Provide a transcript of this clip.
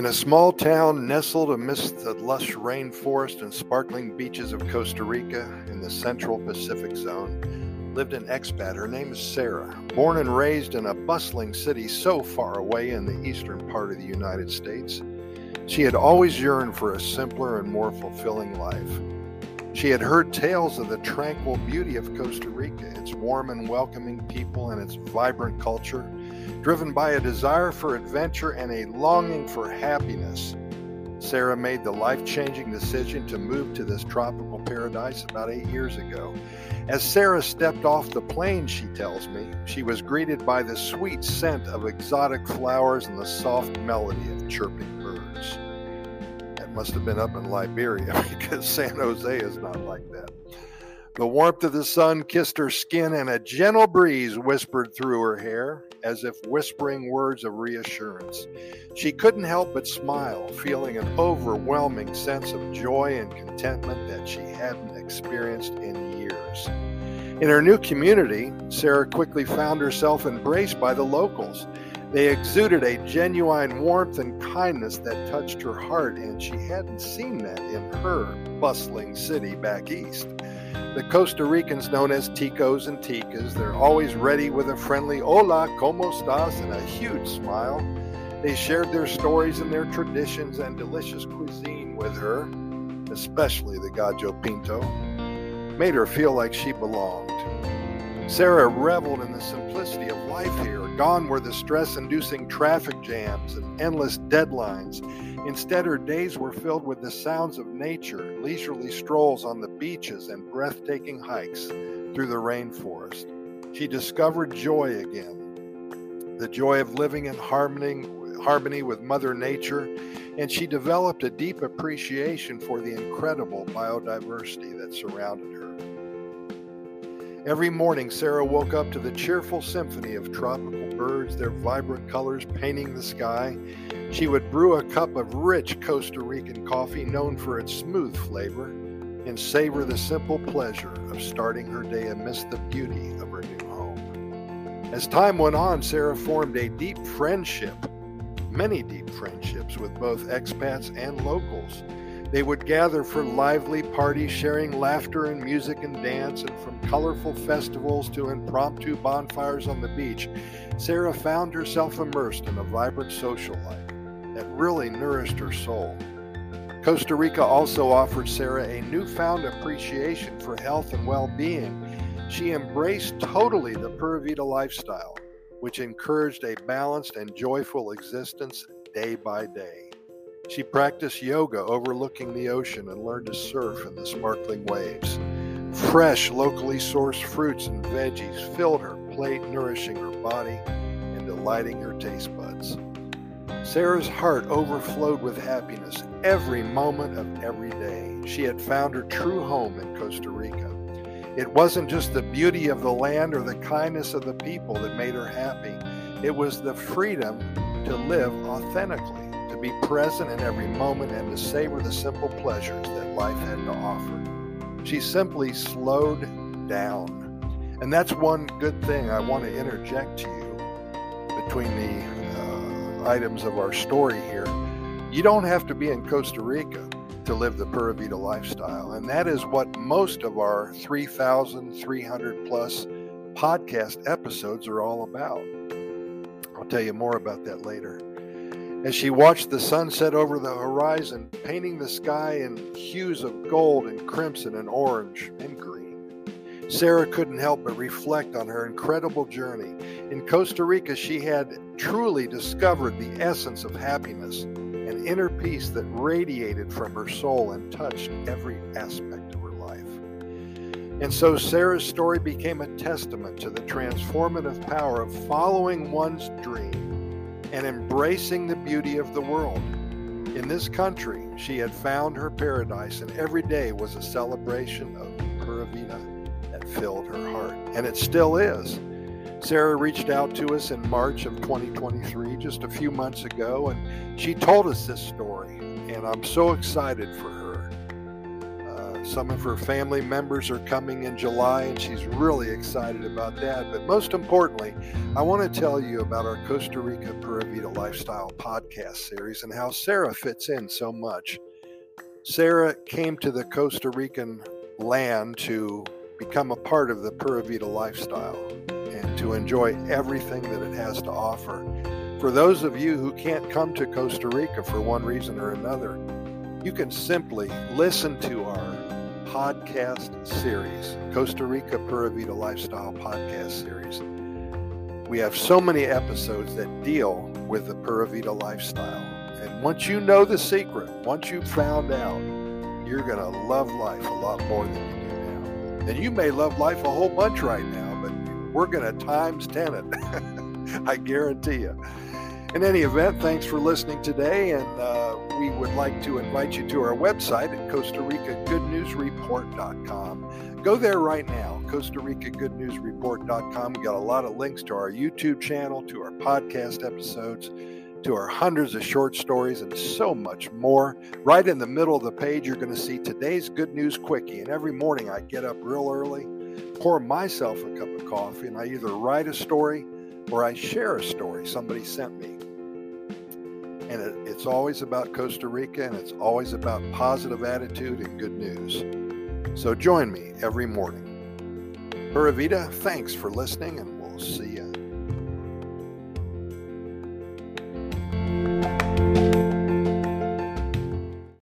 In a small town nestled amidst the lush rainforest and sparkling beaches of Costa Rica in the central Pacific zone, lived an expat. Her name is Sarah, born and raised in a bustling city so far away in the eastern part of the United States. She had always yearned for a simpler and more fulfilling life. She had heard tales of the tranquil beauty of Costa Rica, its warm and welcoming people, and its vibrant culture driven by a desire for adventure and a longing for happiness. Sarah made the life changing decision to move to this tropical paradise about eight years ago. As Sarah stepped off the plane, she tells me, she was greeted by the sweet scent of exotic flowers and the soft melody of chirping birds. That must have been up in Liberia because San Jose is not like that. The warmth of the sun kissed her skin, and a gentle breeze whispered through her hair, as if whispering words of reassurance. She couldn't help but smile, feeling an overwhelming sense of joy and contentment that she hadn't experienced in years. In her new community, Sarah quickly found herself embraced by the locals. They exuded a genuine warmth and kindness that touched her heart, and she hadn't seen that in her bustling city back east. The Costa Ricans, known as Ticos and Ticas, they're always ready with a friendly hola, como estás, and a huge smile. They shared their stories and their traditions and delicious cuisine with her, especially the gallo pinto, made her feel like she belonged. Sarah reveled in the simplicity of life here. Gone were the stress inducing traffic jams and endless deadlines Instead, her days were filled with the sounds of nature, leisurely strolls on the beaches, and breathtaking hikes through the rainforest. She discovered joy again, the joy of living in harmony, with Mother Nature, and she developed a deep appreciation for the incredible biodiversity that surrounded her. Every morning, Sarah woke up to the cheerful symphony of tropical birds, their vibrant colors painting the sky. She would brew a cup of rich Costa Rican coffee known for its smooth flavor and savor the simple pleasure of starting her day amidst the beauty of her new home. As time went on, Sarah formed a deep friendship, many deep friendships with both expats and locals. They would gather for lively parties, sharing laughter and music and dance, and from colorful festivals to impromptu bonfires on the beach, Sarah found herself immersed in a vibrant social life that really nourished her soul. Costa Rica also offered Sarah a newfound appreciation for health and well being. She embraced totally the Pura Vida lifestyle, which encouraged a balanced and joyful existence day by day. She practiced yoga overlooking the ocean and learned to surf in the sparkling waves. Fresh, locally sourced fruits and veggies filled her plate, nourishing her body and delighting her taste buds. Sarah's heart overflowed with happiness every moment of every day. She had found her true home in Costa Rica. It wasn't just the beauty of the land or the kindness of the people that made her happy, it was the freedom to live authentically be present in every moment and to savor the simple pleasures that life had to offer. She simply slowed down. And that's one good thing I want to interject to you between the uh, items of our story here. You don't have to be in Costa Rica to live the Pura Vida lifestyle. And that is what most of our 3,300 plus podcast episodes are all about. I'll tell you more about that later. As she watched the sunset over the horizon, painting the sky in hues of gold and crimson and orange and green, Sarah couldn't help but reflect on her incredible journey. In Costa Rica, she had truly discovered the essence of happiness, an inner peace that radiated from her soul and touched every aspect of her life. And so Sarah's story became a testament to the transformative power of following one's dream and embracing the beauty of the world. In this country, she had found her paradise, and every day was a celebration of Pura that filled her heart. And it still is. Sarah reached out to us in March of 2023, just a few months ago, and she told us this story. And I'm so excited for her. Some of her family members are coming in July, and she's really excited about that. But most importantly, I want to tell you about our Costa Rica Pura Vida Lifestyle podcast series and how Sarah fits in so much. Sarah came to the Costa Rican land to become a part of the Pura Vida lifestyle and to enjoy everything that it has to offer. For those of you who can't come to Costa Rica for one reason or another, you can simply listen to our podcast series, Costa Rica Pura Vida Lifestyle podcast series. We have so many episodes that deal with the Pura Vida lifestyle. And once you know the secret, once you've found out, you're going to love life a lot more than you do now. And you may love life a whole bunch right now, but we're going to times 10 it. I guarantee you. In any event, thanks for listening today, and uh, we would like to invite you to our website at Costa Rica Good News Report.com. Go there right now, Costa Rica Good News Report.com. We got a lot of links to our YouTube channel, to our podcast episodes, to our hundreds of short stories, and so much more. Right in the middle of the page, you're going to see today's Good News Quickie. And every morning I get up real early, pour myself a cup of coffee, and I either write a story or I share a story somebody sent me. And it, it's always about Costa Rica and it's always about positive attitude and good news. So join me every morning. Pura Vida, thanks for listening, and we'll see